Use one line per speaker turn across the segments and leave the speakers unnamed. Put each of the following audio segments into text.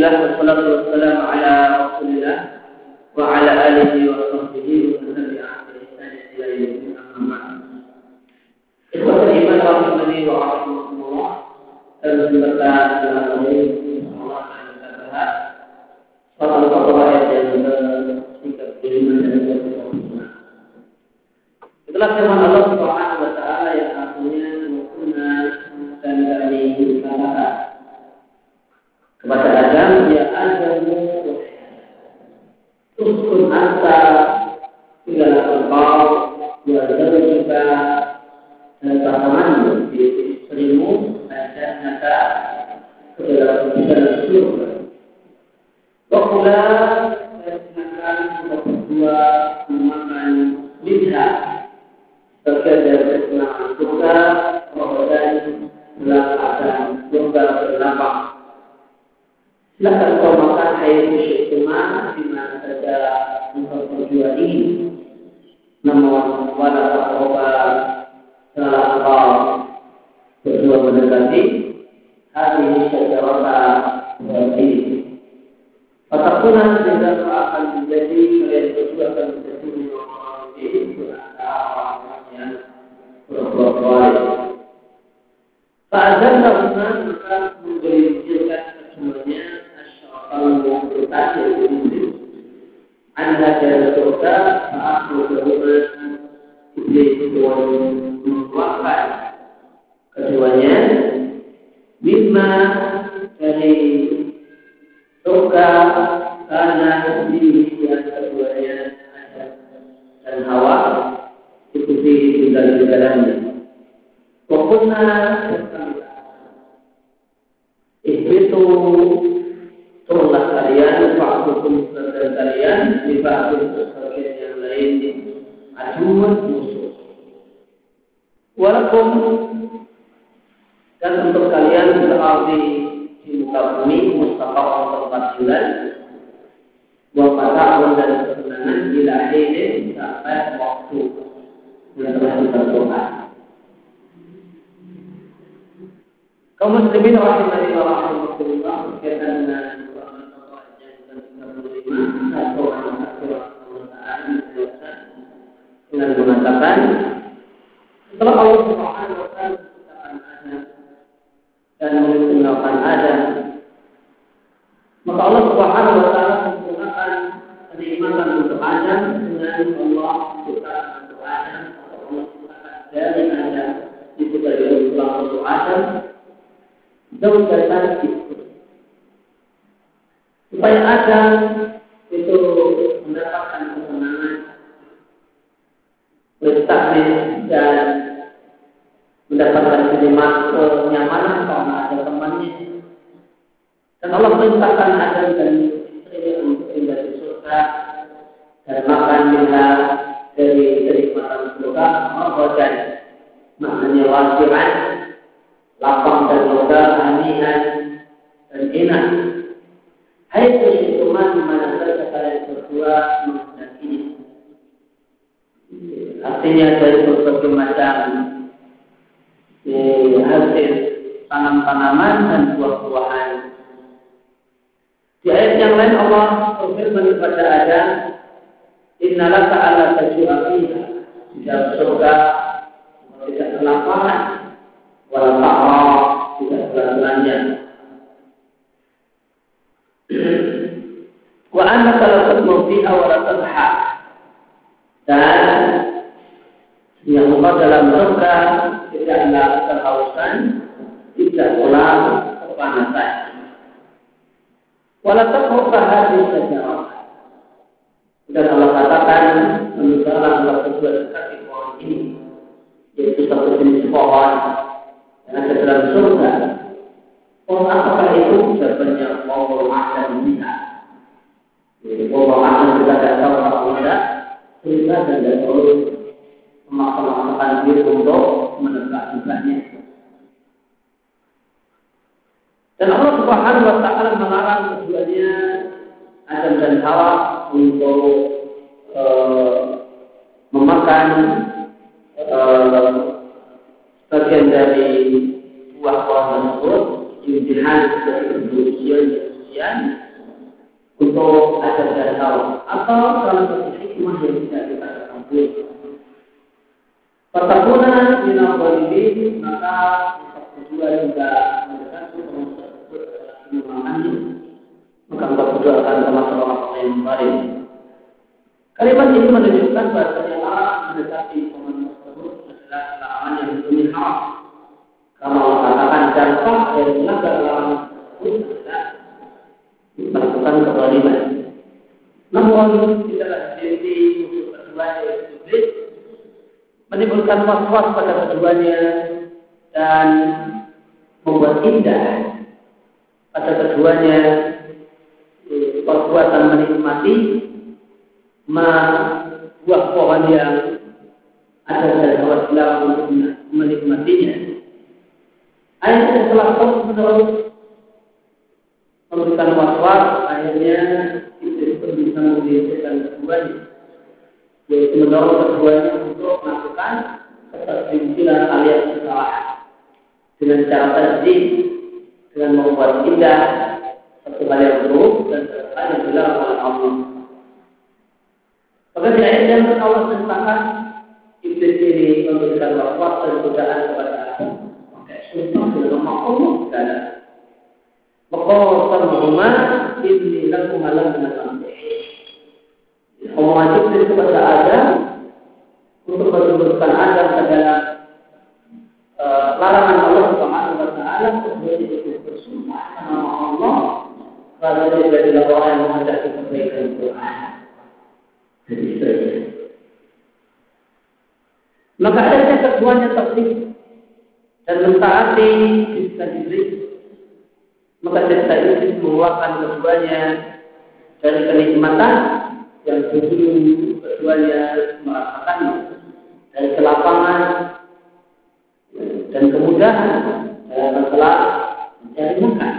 الله والصلاة والسلام على رسول الله. Surga karena di المسلمين رحمه macam hasil tanam-tanaman dan buah-buahan. Di ayat yang lain Allah berfirman kepada Adam, Innalaka ala tajua fiha. Di dalam surga tidak kelaparan wala ta'ra tidak belanja wa annaka la tadmu fiha wa la dan yang engkau dalam surga tidaklah kehausan tidak pula kepanasan wala taqrabu hadhihi syajarah dan Allah katakan meninggallah Allah dekat di pohon ini yaitu satu jenis pohon yang ada dalam surga. Pohon apakah itu? Jawabannya pohon akan bisa. Jadi pohon akan kita tidak tahu apa tidak. Kita tidak perlu memaksakan diri untuk menegak-negaknya. Dan Allah Subhanahu wa taala melarang keduanya Adam dan Hawa untuk e, memakan e, bagian dari buah pohon tersebut imtihan dari ujian untuk ajar dan tahu atau salah satu hikmah yang tidak kita ketahui. Pertabunan minal walidin maka kedua juga mendekati orang tersebut keimamannya. Maka engkau berdua akan termasuk orang yang baik. Kalimat ini menunjukkan bahasanya Allah mendekati teman tersebut adalah larangan yang demi. Karena Allah katakan dampak dari melanggar larangan tersebut adalah melakukan kezaliman. Namun tidaklah jadi musuh kedua yaitu menimbulkan was-was pada keduanya dan membuat indah pada keduanya perbuatan menikmati buah pohon yang ada hawa dilarang untuk menikmatinya. Ayat setelah terus menerus memberikan was-was, akhirnya iblis pun bisa membiasakan keduanya, yaitu mendorong keduanya melakukan keterpimpinan alias kesalahan dengan cara tasdik, dengan membuat indah satu hal yang buruk dan satu hal yang dilarang oleh Allah. Maka di ayat yang Allah ceritakan iblis ini memberikan waswas dan godaan kepada Allah. Maka sama ini dengan iblis kepada Adam untuk menunjukkan Adam ke dalam larangan Allah Subhanahu wa taala kemudian itu bersumpah nama Allah lalu dia adalah orang yang mengajak kebaikan Tuhan. Maka adanya keduanya tertib dan mentaati cerita iblis. Maka cerita iblis mengeluarkan keduanya dari kenikmatan yang dulu keduanya merasakan dari kelapangan dan kemudahan dalam masalah mencari makan.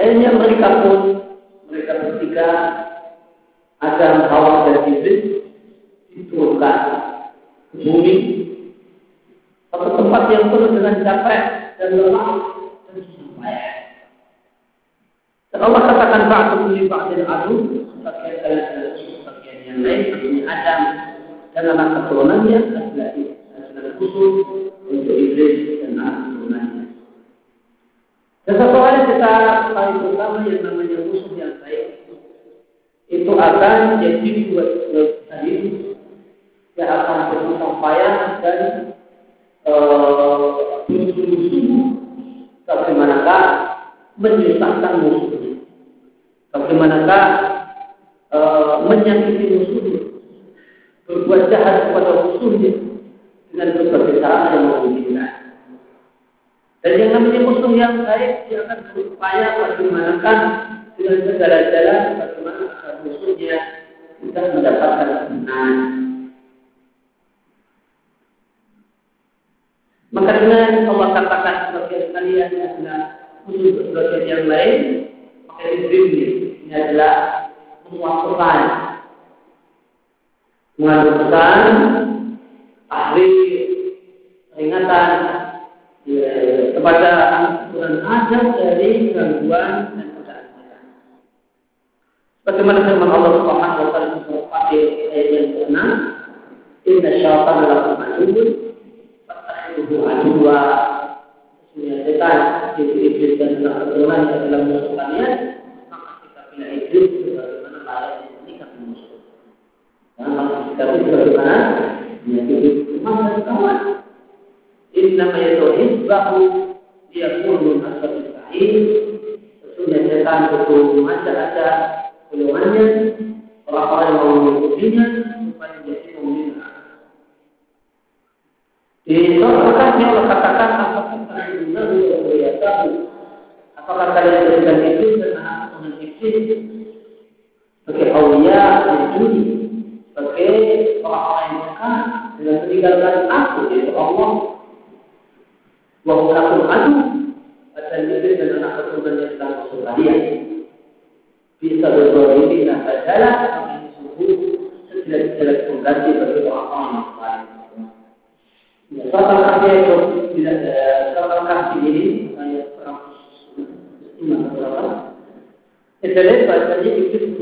Akhirnya mereka pun mereka bertiga Adam, Hawa dan Iblis diturunkan ke bumi satu tempat yang penuh dengan capek dan lelah dan susah payah. Dan Allah katakan ba'du li ba'dil adu sebagian adalah sebagian yang lain artinya Adam dan anak keturunannya adalah adalah khusus untuk iblis dan anak keturunannya. Dan satu hal yang kita ketahui bersama yang namanya musuh yang baik itu akan jadi buat tadi yang akan bersusah payah dan sungguh-sungguh bagaimanakah menyusahkan musuhnya, bagaimanakah menyakiti musuhnya, berbuat jahat kepada musuhnya dengan berbagai cara yang memungkinkan. Dan yang namanya musuh yang baik dia akan berupaya bagaimanakah dengan segala jalan bagaimana agar musuhnya tidak mendapatkan kebenaran. Maka dengan Allah katakan sebagian kalian adalah musuh sebagian yang lain, maka ini ini adalah menguasai mengadukan ahli peringatan ya, kepada aturan adat dari gangguan dan godaan. Bagaimana firman Allah Subhanahu wa taala di surat ayat yang ke-6, "Inna syaitana lakum aduwwun fattakhidhuhu aduwwa." Sesungguhnya setan, yaitu iblis dan keturunan yang adalah musuh maka kita pilih iblis Dan maka kita pilih sebagaimana menyakiti teman dan kawan. Innama yatuhibbahu liyakunu ashabil sa'id. Sesungguhnya setan itu mengajak-ajak golongannya, orang-orang yang mau mengikutinya, supaya menjadi pemerintah. Di al Allah katakan, apakah kalian tahu Apakah kalian berikan dan anak dengan iblis sebagai awliya dunia, sebagai orang-orang yang dengan meninggalkan aku yaitu Allah. Wa hukakum aku dan dan anak keturunan yang sedang masuk bisa berdoa ini dan berjalan sungguh sejelek-jelek pengganti bagi orang-orang ya, yang lain Soal itu tidak soal kasih ini saya kurang iman berapa. Jadi bahasanya itu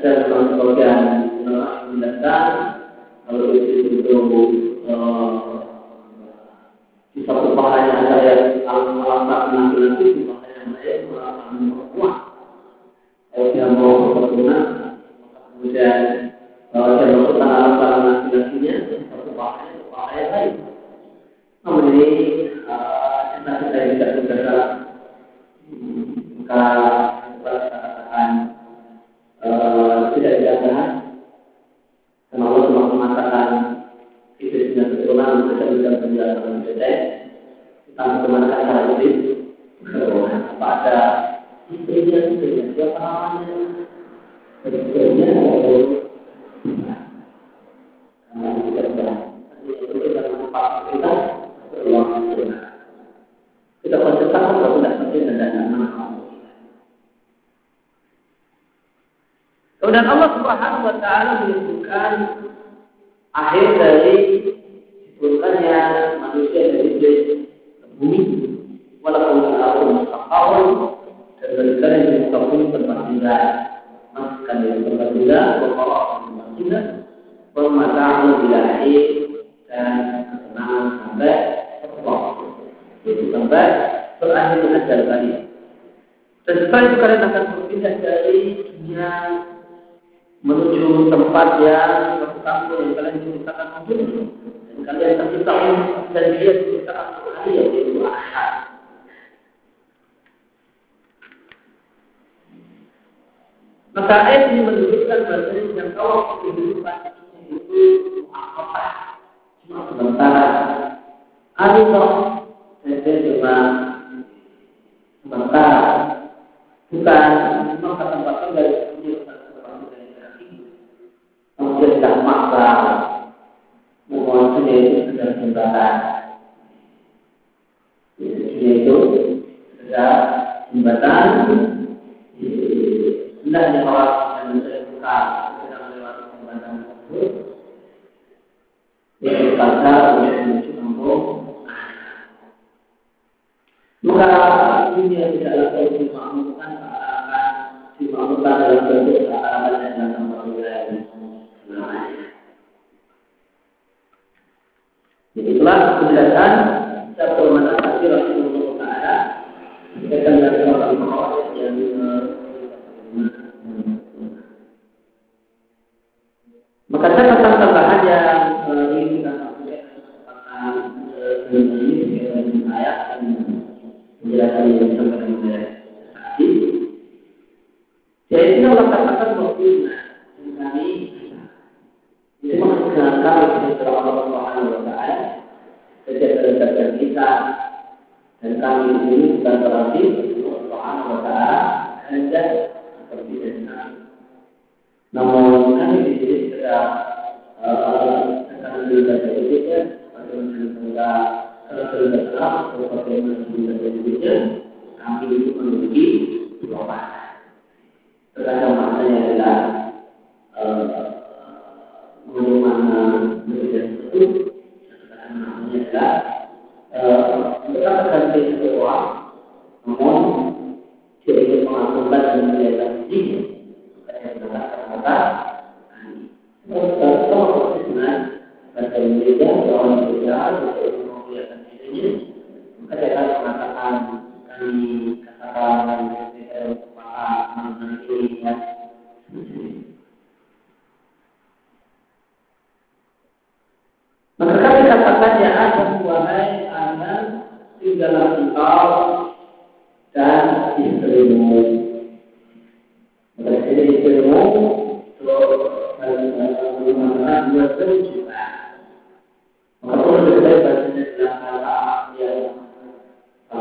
Eh, eh, ada memang sebagian mendatang kalau itu itu di satu pahalanya ada yang alamat nanti nanti di yang lain alamat kuat kalau dia mau berguna kemudian kalau dia melakukan alamat nanti nantinya satu lain namun ini kita tidak tidak maka hmm, dengan keturunan kesehatan penjelasan BTS tentang bagaimana cara hidup keturunan pada istrinya istrinya. Siapa namanya istrinya atau kita konsepkan kalau tidak penting dan tidak Kemudian Allah Subhanahu wa taala menunjukkan akhir dari turunkannya manusia dari bumi walaupun aku mustaqahun dan berikan yang mustaqahun tempat tinggal masukkan dari tempat tinggal bahwa tempat tinggal pemataan bilahi dan kenaan sampai Allah itu sampai berakhir dengan jalan tadi. dan setelah itu kalian akan berpindah dari dunia menuju tempat yang kamu yang kalian ceritakan sebelumnya dan yang tercipta dan dia diciptakan hari yang ahad. Maka ayat ini menunjukkan bahasanya yang kalau kehidupan itu apa? Cuma sementara. dan saja cuma sementara. Bukan maka tempat tinggal itu tempat tinggal yang Kemudian tidak maksa yaitu sedang jembatan. Yaitu sedang jembatan hendaknya orang yang menceritakan sedang melewati jembatan tersebut yaitu kata untuk menuju kampung. Maka dunia yang tidak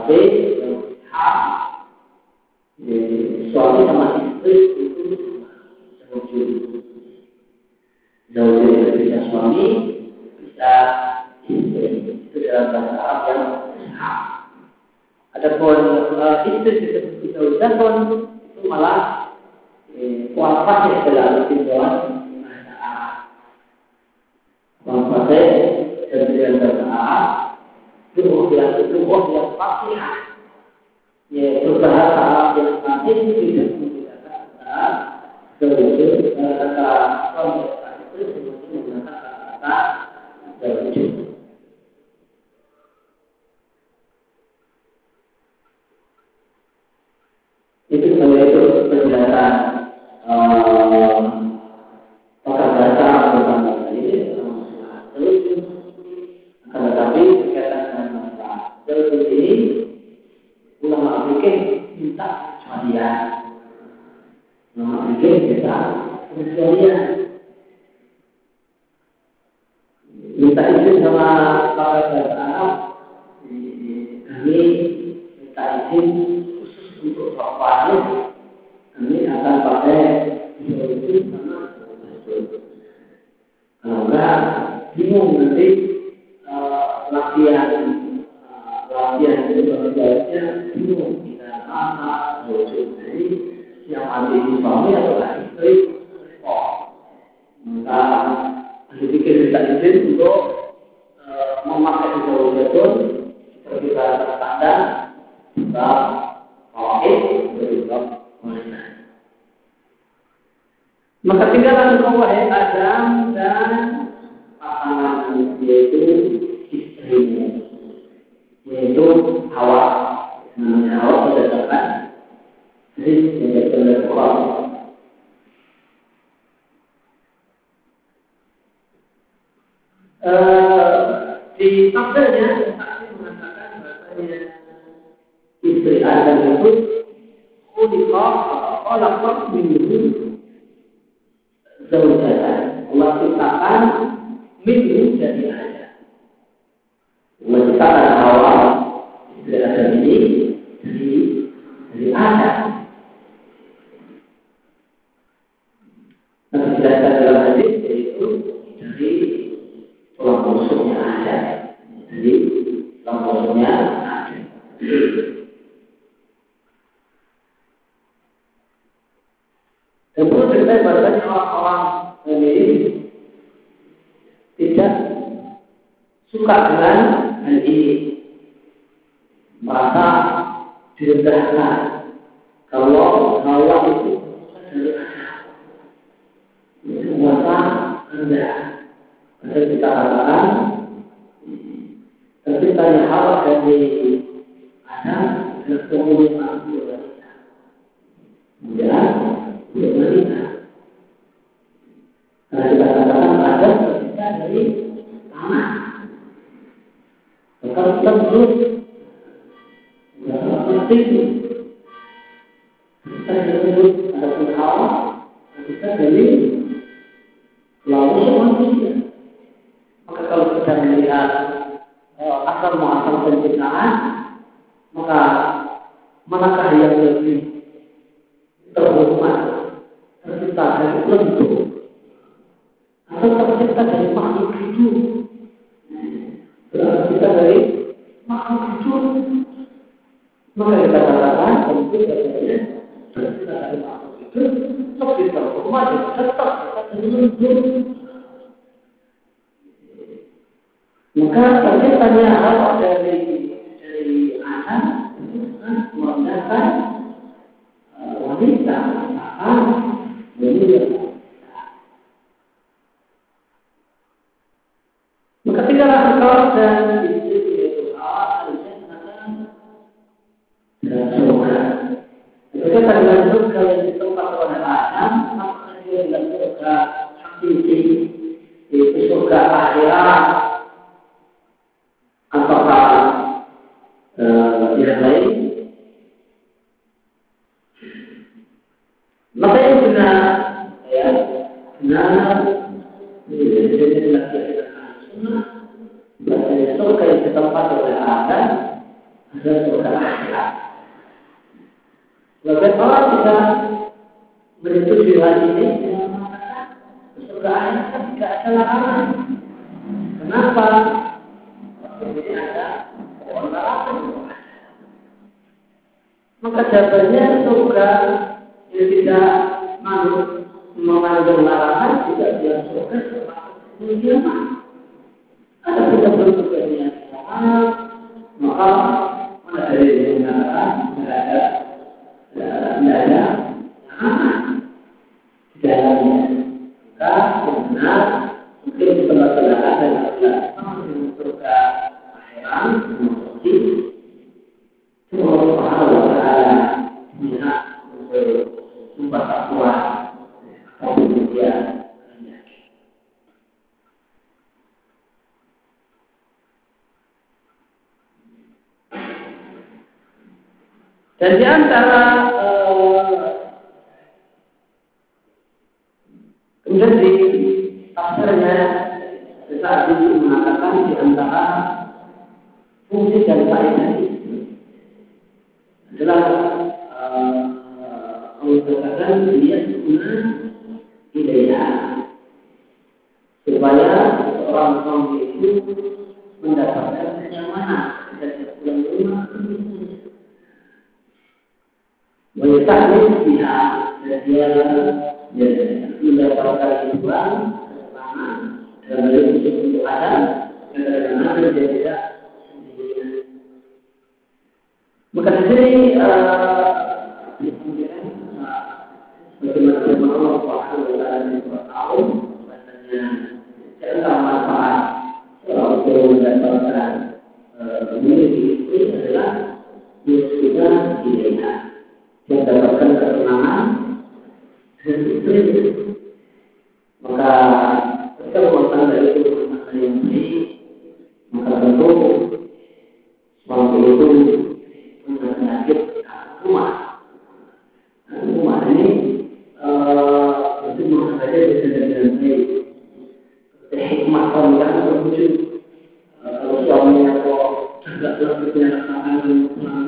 Jadi, H, ya, suami sama istri itu setuju. Jauh dari bisa suami, bisa istri. Itu dalam bahasa Arab yang H. Adapun uh, eh, istri disebut zaujatun itu malah eh, kuasa ya, dalam tinjauan bahasa Arab. Kuasa dalam bahasa Arab yang itu yang pasti yaitu bahasa Arab yang masih tidak menggunakan kata kata itu. Itu minta kecualian. Ulama fikih minta maka tinggal langsung wahai Adam dan pasangan yaitu istrinya. Yaitu hawa. Namanya hawa berdasarkan hadis yang dari Quran di tafsirnya mengatakan bahasanya istri Adam itu khuliqa khalaqat minhu zaujatan Allah ciptakan minhu dari Adam menciptakan hawa istri Adam ini dari dari Adam. Kita melihat asal muasal penciptaan maka manakah yang lebih terhormat tercipta dari bentuk atau tercipta dari makhluk hidup? Kita dari makhluk hidup. Maka kita katakan tentu katanya tercipta dari makhluk hidup lebih terhormat tetap kita terlindung maka terciptanya hal dari dari anak menggunakan wanita akan menjadi maka tinggallah engkau dan tidak berkebiasaan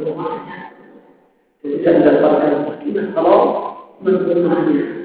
rumahnya tidak mendapatkan Ini kalau menggunakannya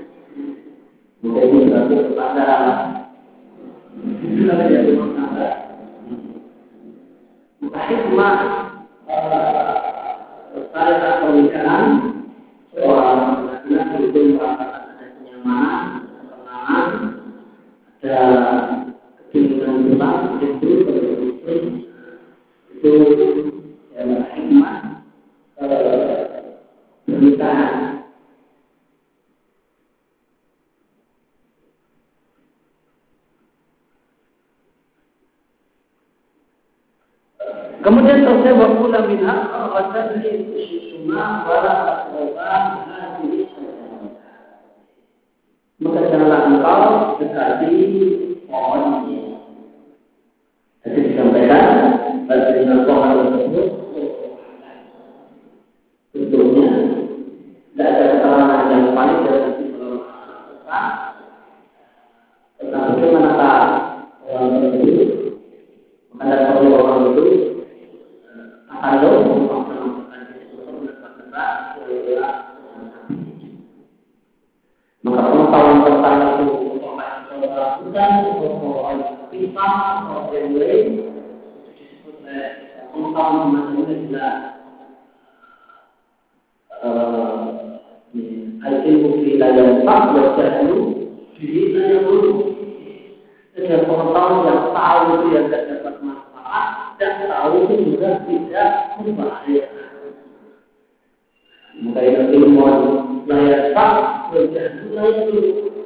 ilmuwan layak yarfa wa jahlu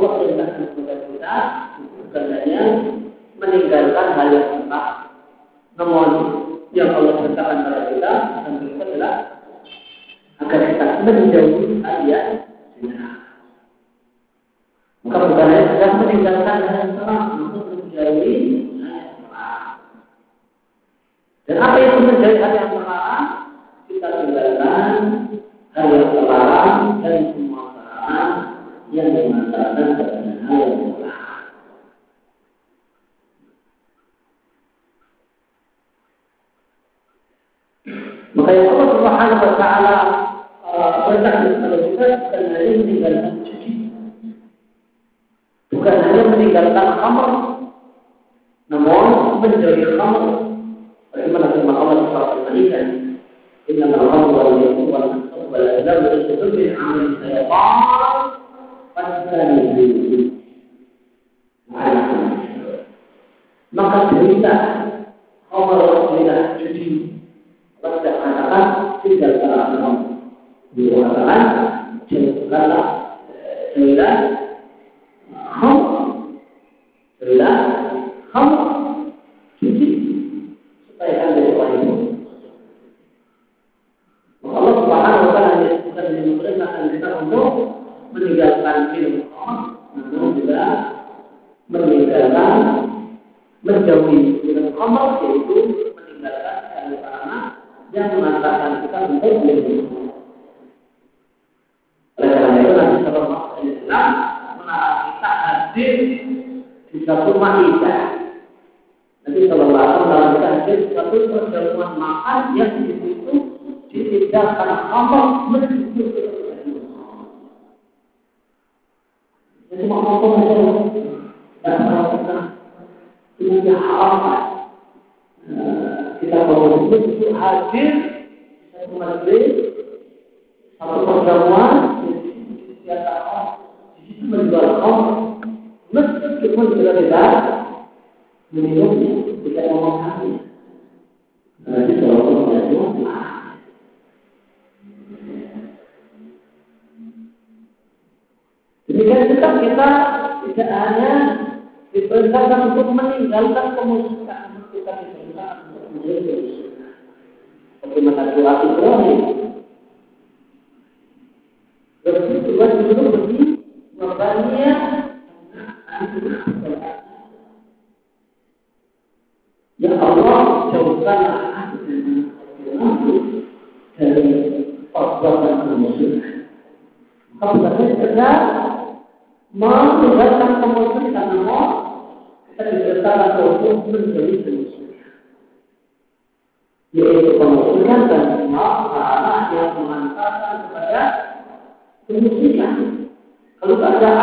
Allah perintahkan kepada kita bukan hanya meninggalkan hal yang salah, namun yang Allah perintahkan kepada kita dan itu adalah agar kita menjauhi hal yang zina. Maka bukan hanya kita meninggalkan hal yang salah, namun menjauhi hal yang salah. Dan apa yang menjauhi hal yang salah? Kita tinggalkan hal yang terlarang dan semua salah yang dimasalahkan dengan hal yang salah. Maka yang Allah Subhanahu wa taala perintah kepada kita bukan hanya meninggalkan cuci. Bukan hanya meninggalkan khamr, namun menjauhi khamr. Bagaimana firman Allah Subhanahu wa taala Inna al-khamr wal maisir wal ansab wal azlam rijsun min amali syaitan. Maka cerita cerita cuci Allah tidak mengatakan tinggal salah kamu. Dia mengatakan kamu jauhlah kamu cuci supaya anda itu.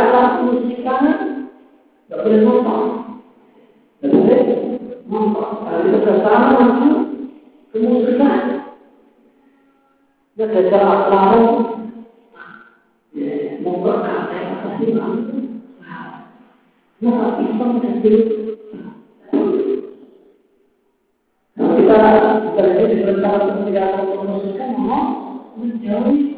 Ada kemusikan, tidak boleh nonton. Tidak boleh nonton. Kalau kita bersama langsung kemusikan. Ya, jajah akhlak memperkaya Nah, Islam sendiri Nah, kita bukan diperintah untuk tidak mau menjauhi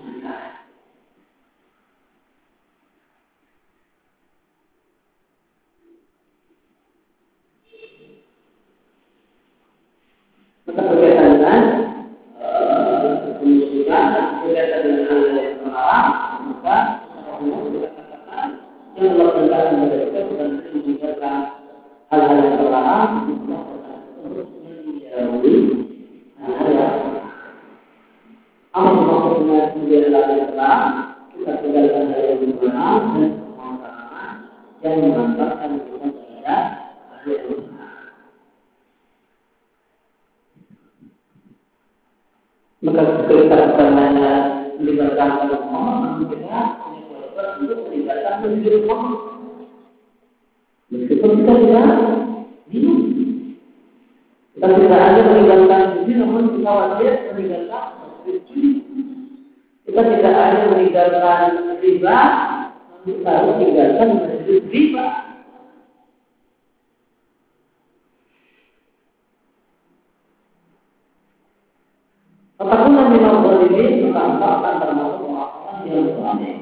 zalimin maka akan termasuk orang-orang yang zalim.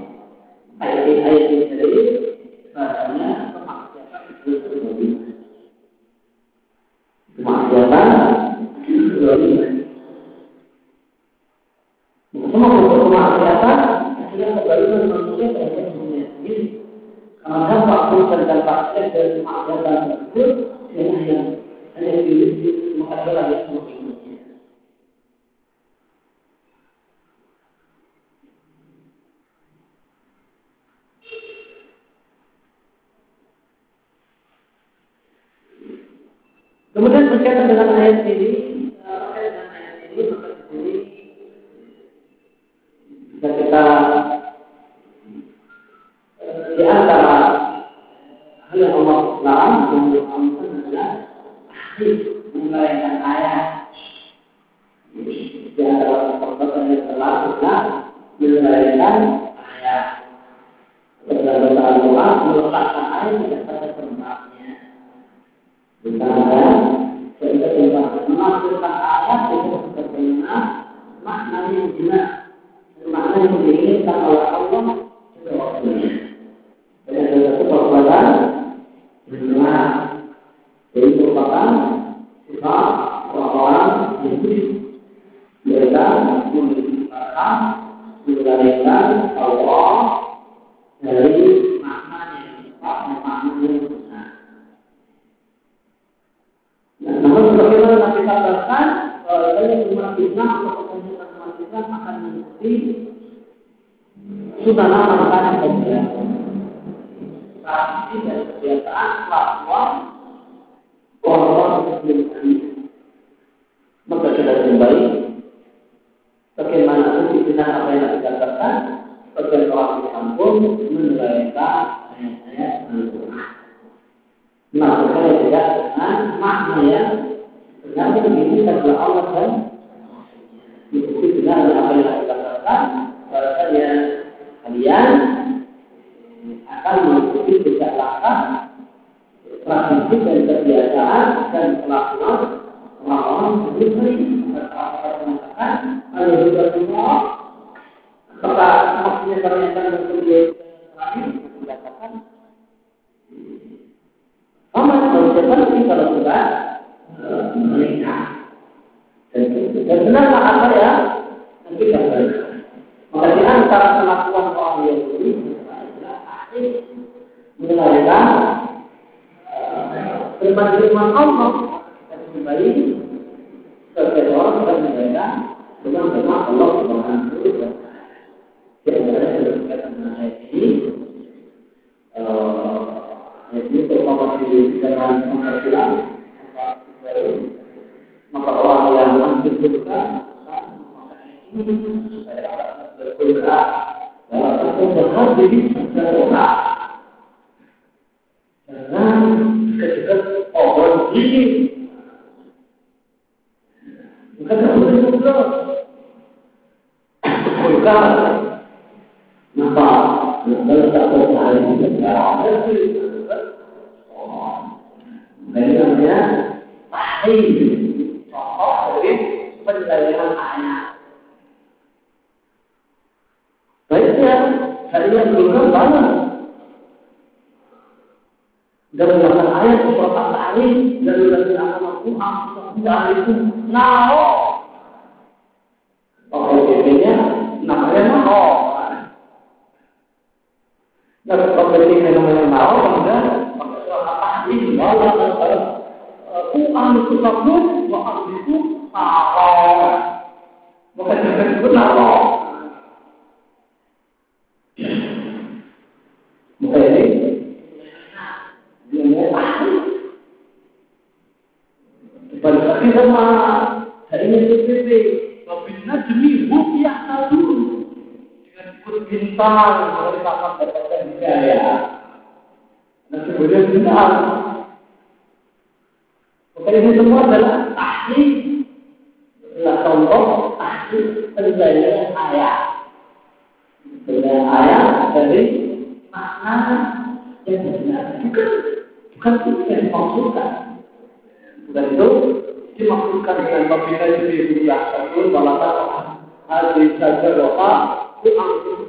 Ayat ini ayat ini Islam akan mengikuti sunnah makan saja. Tradisi dan kebiasaan kelakuan orang-orang sebelum kami. Maka kita kembali bagaimana fungsi benar apa yang Nabi katakan, bagian orang Islam pun meneraikan ayat-ayat Al-Quran. Maka saya tidak dengan makna yang sebenarnya diinginkan oleh Allah dan mengikuti benar apa yang kita bahwasanya kalian akan mengikuti jejak langkah tradisi dan kebiasaan dan kelakuan orang-orang sebelum ini. Kata mengatakan ada juga semua apakah maksudnya ternyata berkumpul terakhir Amat manusia pasti kalau sudah menikah. Dan, dan benarlah apa ya? Nanti kembali. Maka antara kelakuan orang yang ini mengenalkan firman-firman Allah dan kembali orang yang mengenalkan dengan firman Allah Subhanahu wa taala. Di antaranya berkaitan dengan ini, jadi terutama di dalam penghasilan maka orang yang supaya Ini namanya tahrir. Contoh dari penilaian ayat. Sudah itu naho. Oke, PP-nya namanya naho. Nah, kompetisi namanya naho, kemudian pakai surat Al-Tahrim, bahwa Quran itu sabun, Quran itu naho. Maka disebut naho. Dari kakak berkata hidayah. Dan kemudian bintang. Maka ini semua adalah tahdi adalah contoh tahdi penilaian ayat. Penilaian ayat dari makna yang benar. Bukan bukan itu yang dimaksudkan. Bukan itu dimaksudkan dengan pembina jadi rupiah satu balasan hari saja doa itu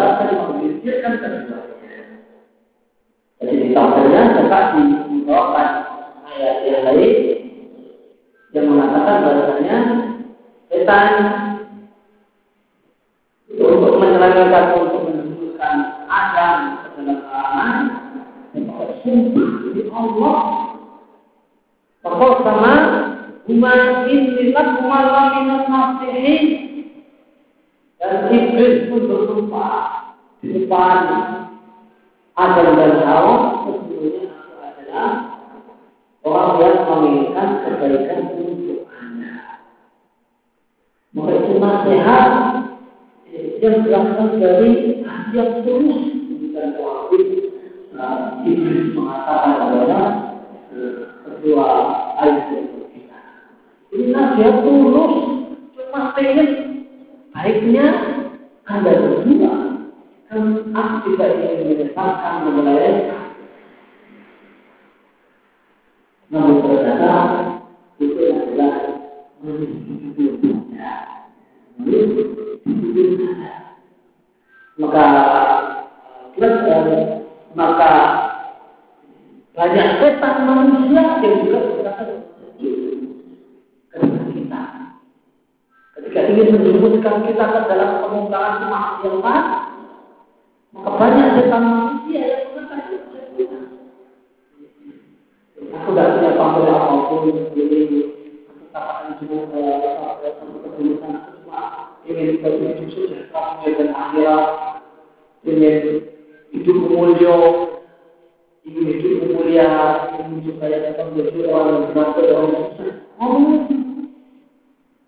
kembali memikirkan keduanya. Jadi di tafsirnya ayat yang mengatakan untuk di Allah Pokok sama Uma inni lakum minan nasihin dan iblis pun bersumpah di depan Adam dan Hawa sesungguhnya aku adalah orang yang menginginkan kebaikan untuk anda. Maka itu nasihat yang berasal dari hati yang tulus bukan wajib iblis mengatakan adalah kedua ayat yang kita. Ini nasihat tulus cuma pengen baiknya anda berdua kan aku tidak ingin menyesatkan mengenai namun ternyata itu adalah maka plus maka banyak setan manusia yang juga berkata kepada kita ketika ingin menjerumuskan kita ke dalam kemungkaran kemaksiatan maka banyak setan manusia yang mengatakan aku tidak punya pamor apa pun aku katakan satu ketulusan aku cuma ingin hidup sejahtera dan akhirat. Ingin hidup mulia. Ingin hidup mulia ingin supaya dapat menjadi orang yang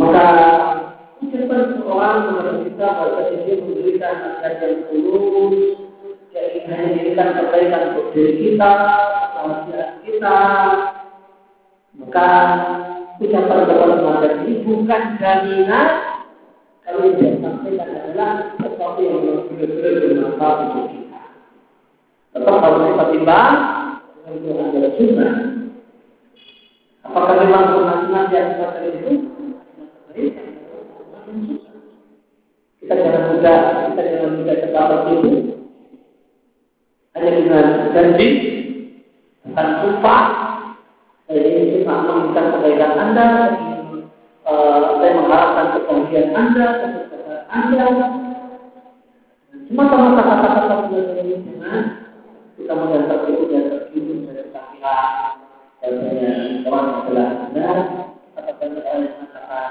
Maka ucapan seorang kepada kita bahwa dia memberikan nasihat yang tulus Dia ingin hanya memberikan kebaikan untuk diri kita, kebahagiaan kita Maka ucapan-ucapan semacam ini bukan jaminan kalau yang dia sampaikan adalah sesuatu yang benar-benar bermanfaat untuk kita. Tetap harus kita timbang dengan Tuhan dan Sunnah. Apakah memang sunnah-sunnah yang semacam itu? Kita jangan mudah, kita jangan mudah terdapat itu. Hanya dengan janji, bukan sumpah, saya ingin sunnah meminta kebaikan Anda, uh, saya mengharapkan kebahagiaan Anda, kesuksesan Anda. Semata-mata kata-kata seperti ini dengan kita melihat tertipu dan tertipu dari kira Katanya orang telah benar, katakan orang yang mengatakan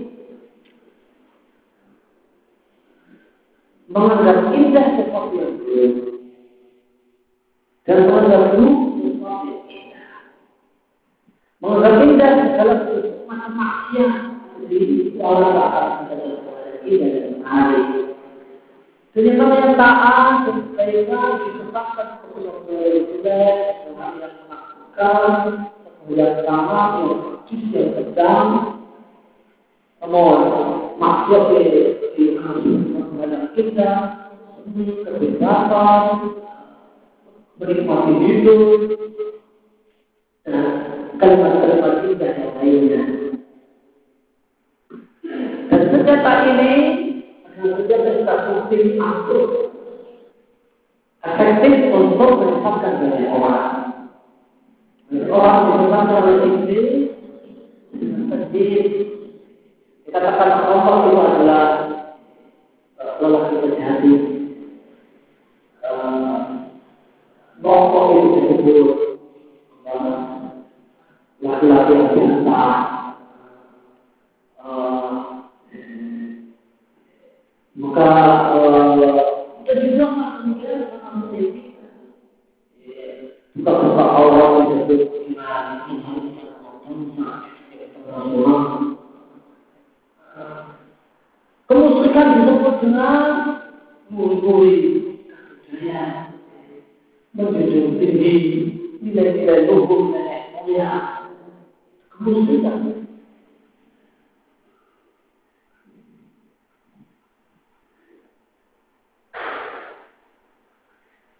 menganggap indah sesuatu yang buruk dan menganggap buruk sesuatu yang indah. Menganggap indah segala sesuatu maksiat di orang akan menjadi indah dan menarik. Dan yang taat dan kebaikan disebabkan kepada jelek, orang yang menakutkan, kemudian sama yang kecil yang sedang, namun maksiat di kepada kita, kebebasan, menikmati hidup, dan kalimat-kalimat indah yang lainnya. Dan senjata ini adalah senjata terbukti masuk efektif untuk menyesatkan banyak orang. Orang disesatkan oleh ini sedih. Dikatakan Allah itu adalah lelaki berhati. Rokok itu disebut laki-laki yang biasa. Maka dengan mengurui menjunjung tinggi nilai-nilai luhur nenek moyang. Kemusyrikan.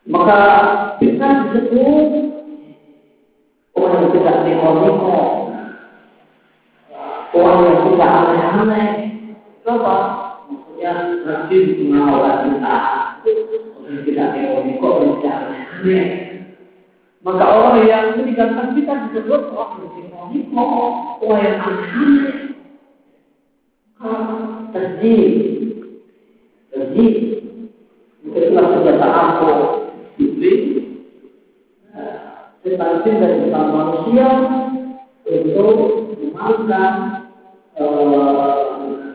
Maka bisa disebut orang yang tidak neko-neko, orang yang tidak aneh-aneh, Coba, maksudnya rajin mengawal kita. Orang tidak orang tidak aneh-aneh. Maka orang yang meninggalkan kita disebut orang yang neko-neko, orang yang aneh-aneh. Terjih, terjih. Itulah senjata ampuh iblis, setan jin dan setan manusia untuk memalukan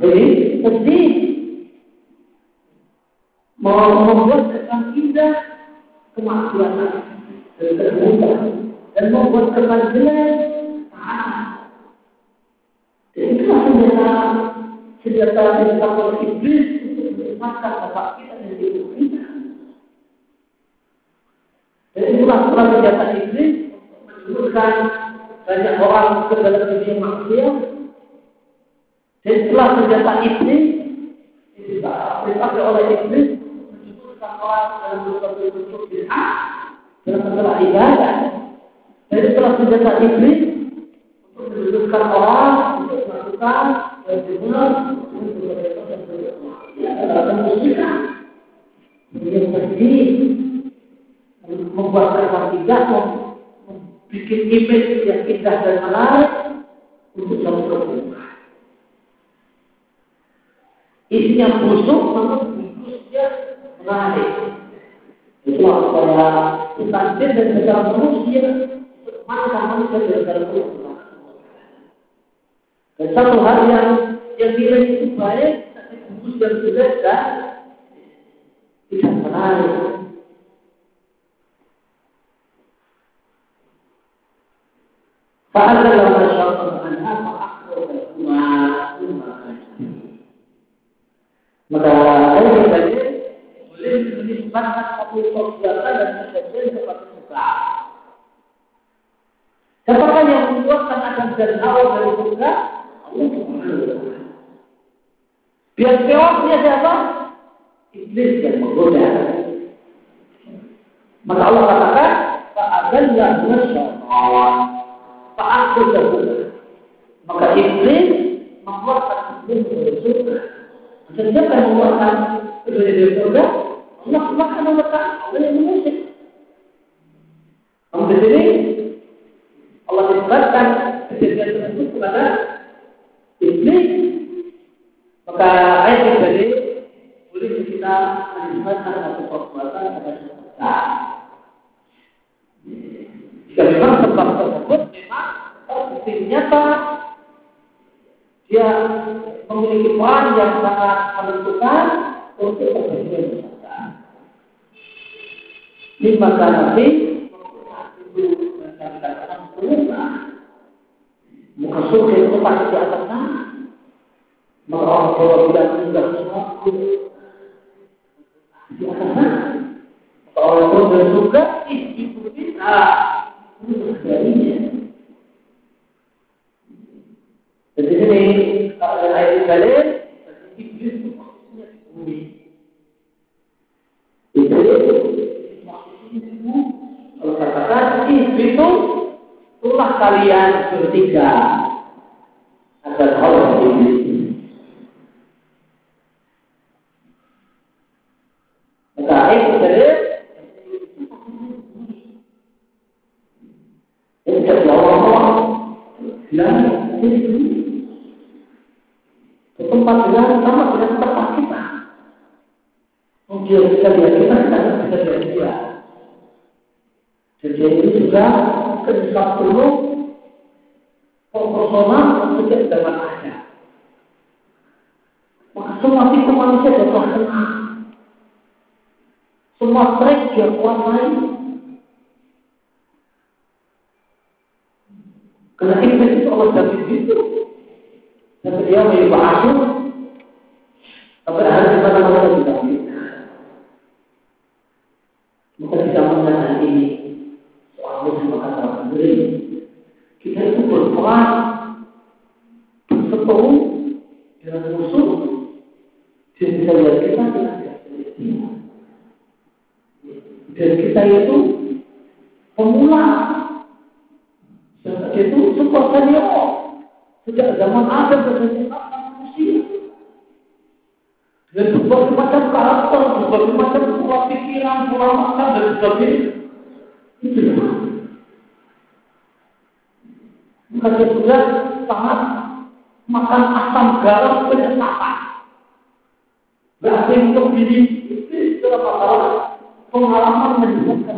jadi sedih membuat indah kemaksiatan dan kemudian dan membuat dan itulah senjata senjata iblis untuk menyesatkan kita dan kita. Dan itulah senjata iblis untuk menjuruskan banyak orang ke dalam dunia maksiat. Dan setelah senjata iblis dipakai oleh iblis menjuruskan orang dalam berbagai bentuk bid'ah dalam masalah ibadah. Dan setelah senjata iblis Mendudukan orang untuk melakukan benar untuk melakukan musibah. Dia sedih, membuat mereka tidak membuat image yang indah dan menarik untuk satu perempuan. Isinya busuk, namun busuknya menarik. Itulah supaya takdir dan secara manusia, mana manusia dari dalam Dan satu hal yang yang nilai itu baik, tapi bungkus dan jelek dan tidak menarik. فأنزل ما شاء عنها فأخرجهما ثم Maka saya tadi boleh menisbatkan satu kegiatan dan kejadian kepada surga. Siapakah yang mengeluarkan Adam dan Hawa dari surga? Biar keosnya siapa? Iblis yang menggoda. Maka Allah katakan, "Fa'adallah masyarakat, fa'akhudlah Maka iblis mengeluarkan iblis dari surga. Siapa yang iblis dari surga? Allah subhanahu yang mengusik. Namun di sini Allah disebutkan kejadian tersebut kepada iblis. Maka ayat yang tadi boleh kita menisbatkan satu perbuatan kepada kita. Jika memang sebab tersebut memang terbukti nyata dia memiliki peran yang sangat menentukan untuk terjadinya dosa. Lima berubah. Muka surga itu pasti di atas orang Jawa bilang tinggal semaku di atas. Maka orang Jawa surga itu bisa darinya. Dan di sini kalau ada ayat kalian, iblis itu maksudnya di bumi. Iblis maksudnya di bumi. Kalau katakan itu itulah kalian bertiga agar Allah Ini bilang ke tempat dengan sama dengan tempat kita. Mungkin bisa lihat kita, kita bisa lihat dia. Jadi ini juga kedua dulu proporsional sejak zaman ada. Maka semua tipe manusia dia telah kenal. Semua trik dia kuasai. Karena iblis itu Allah jadi itu. Dan dia aku. Tapi hari mana tidak. Maka kita mengenal ini soal sendiri. Kita itu berperang berseteru dengan musuh. Kita sebagainya. Itu dia juga sangat makan asam garam penyesatan. Berarti untuk diri itu dalam pengalaman menyebabkan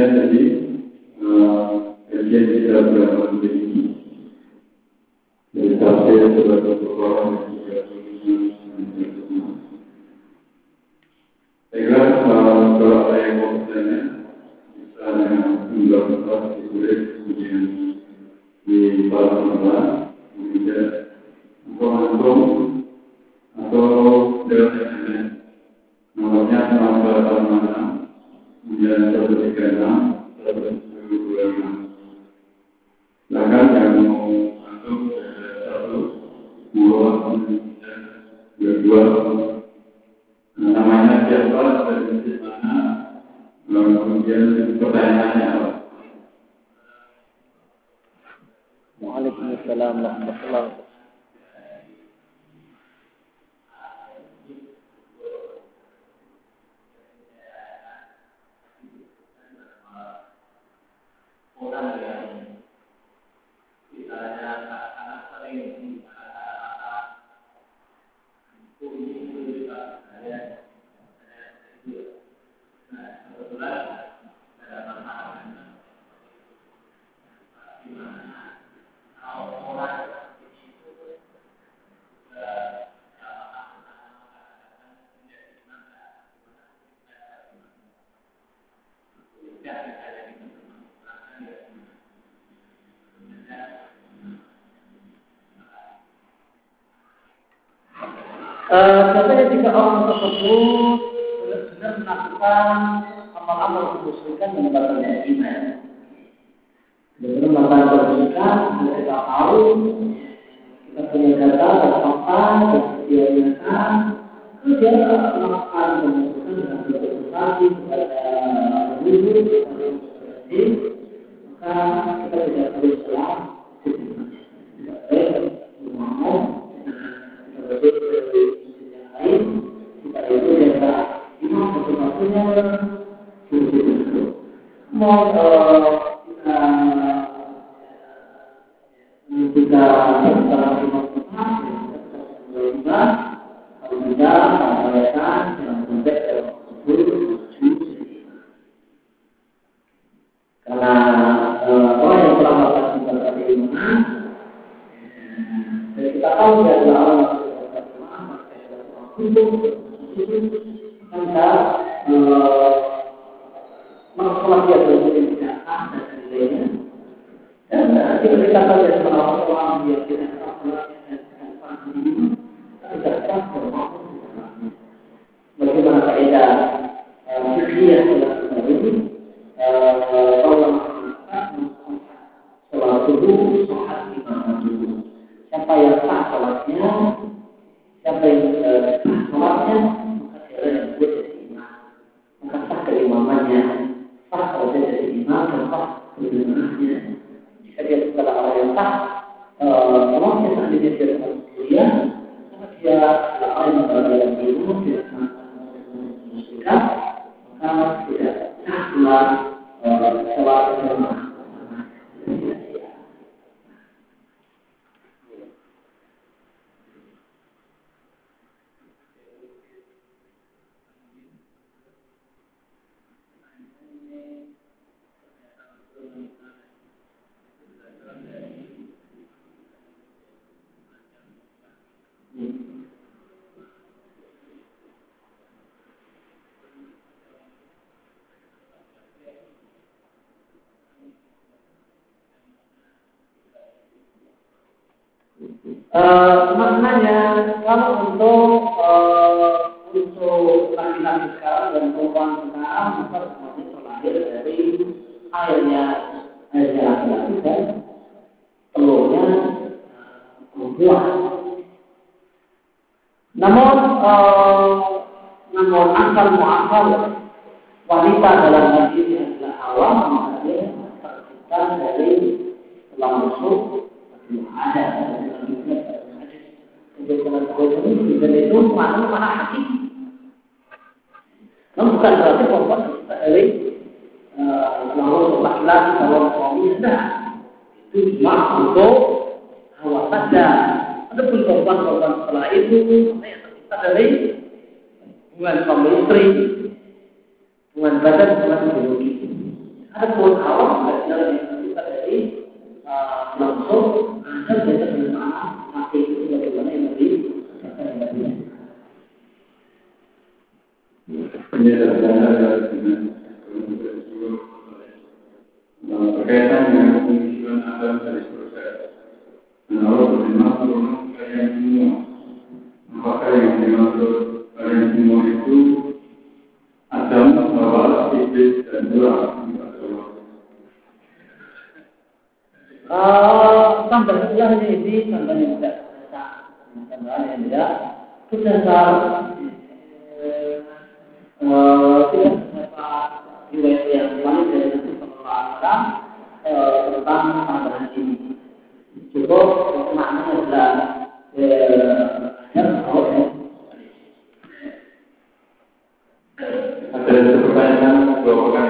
Namanya tadi
Contohnya jika orang tersebut benar-benar melakukan amal-amal kemusyrikan yang membatalkan iman. Benar melakukan kemusyrikan, kita tahu kita punya data dan fakta dan dia nyata, dia melakukan kemusyrikan dengan berkonsultasi kepada guru, kepada maka kita tidak perlu salah. Tidak baik ngomong, kita berpikir lain kita itu data imam satu-satunya mau kita kita secara imam tetap juga kita kita saja sebagai orang yang Uh, maknanya kalau untuk uh, untuk laki-laki sekarang dan perempuan sekarang maka semuanya terlahir dari airnya airnya laki-laki dan telurnya perempuan. Namun uh, asal muasal wanita dalam hal ini adalah awam maka dia dari tulang rusuk ada untuk dan itu mana mana hati namun bukan berarti perempuan dari rusuk laki-laki suami sudah. Itu cuma untuk hawa saja. Adapun korban-korban setelah itu tercipta dari hubungan suami istri, hubungan badan, hubungan biologi. Adapun adalah yang tercipta dari langsung ada beda dengan mana mati itu bagaimana yang tadi
Ini adalah dengan berkaitan dengan penyusunan alam dari proses. Dan Allah berfirman, "Turunkan kalian semua." Apakah yang dimaksud kalian semua itu Adam, Hawa, Iblis, dan dua
Uh, tambah pula ini yang tidak tambahan yang tidak beberapa riwayat yang lain dari Nabi Sallallahu tentang tambahan ini. Cukup maknanya adalah
Ada satu pertanyaan dua pekan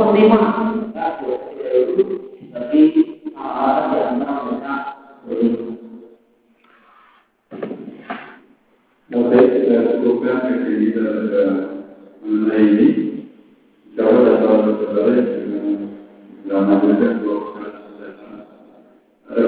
perempuan lima maka itu bagi hal di antara mereka
Oke, kita cukupkan kajian kita pada mengenai ini. Insya Allah dan saudara saudara dengan dalam majelis dua pekan selesai. Ada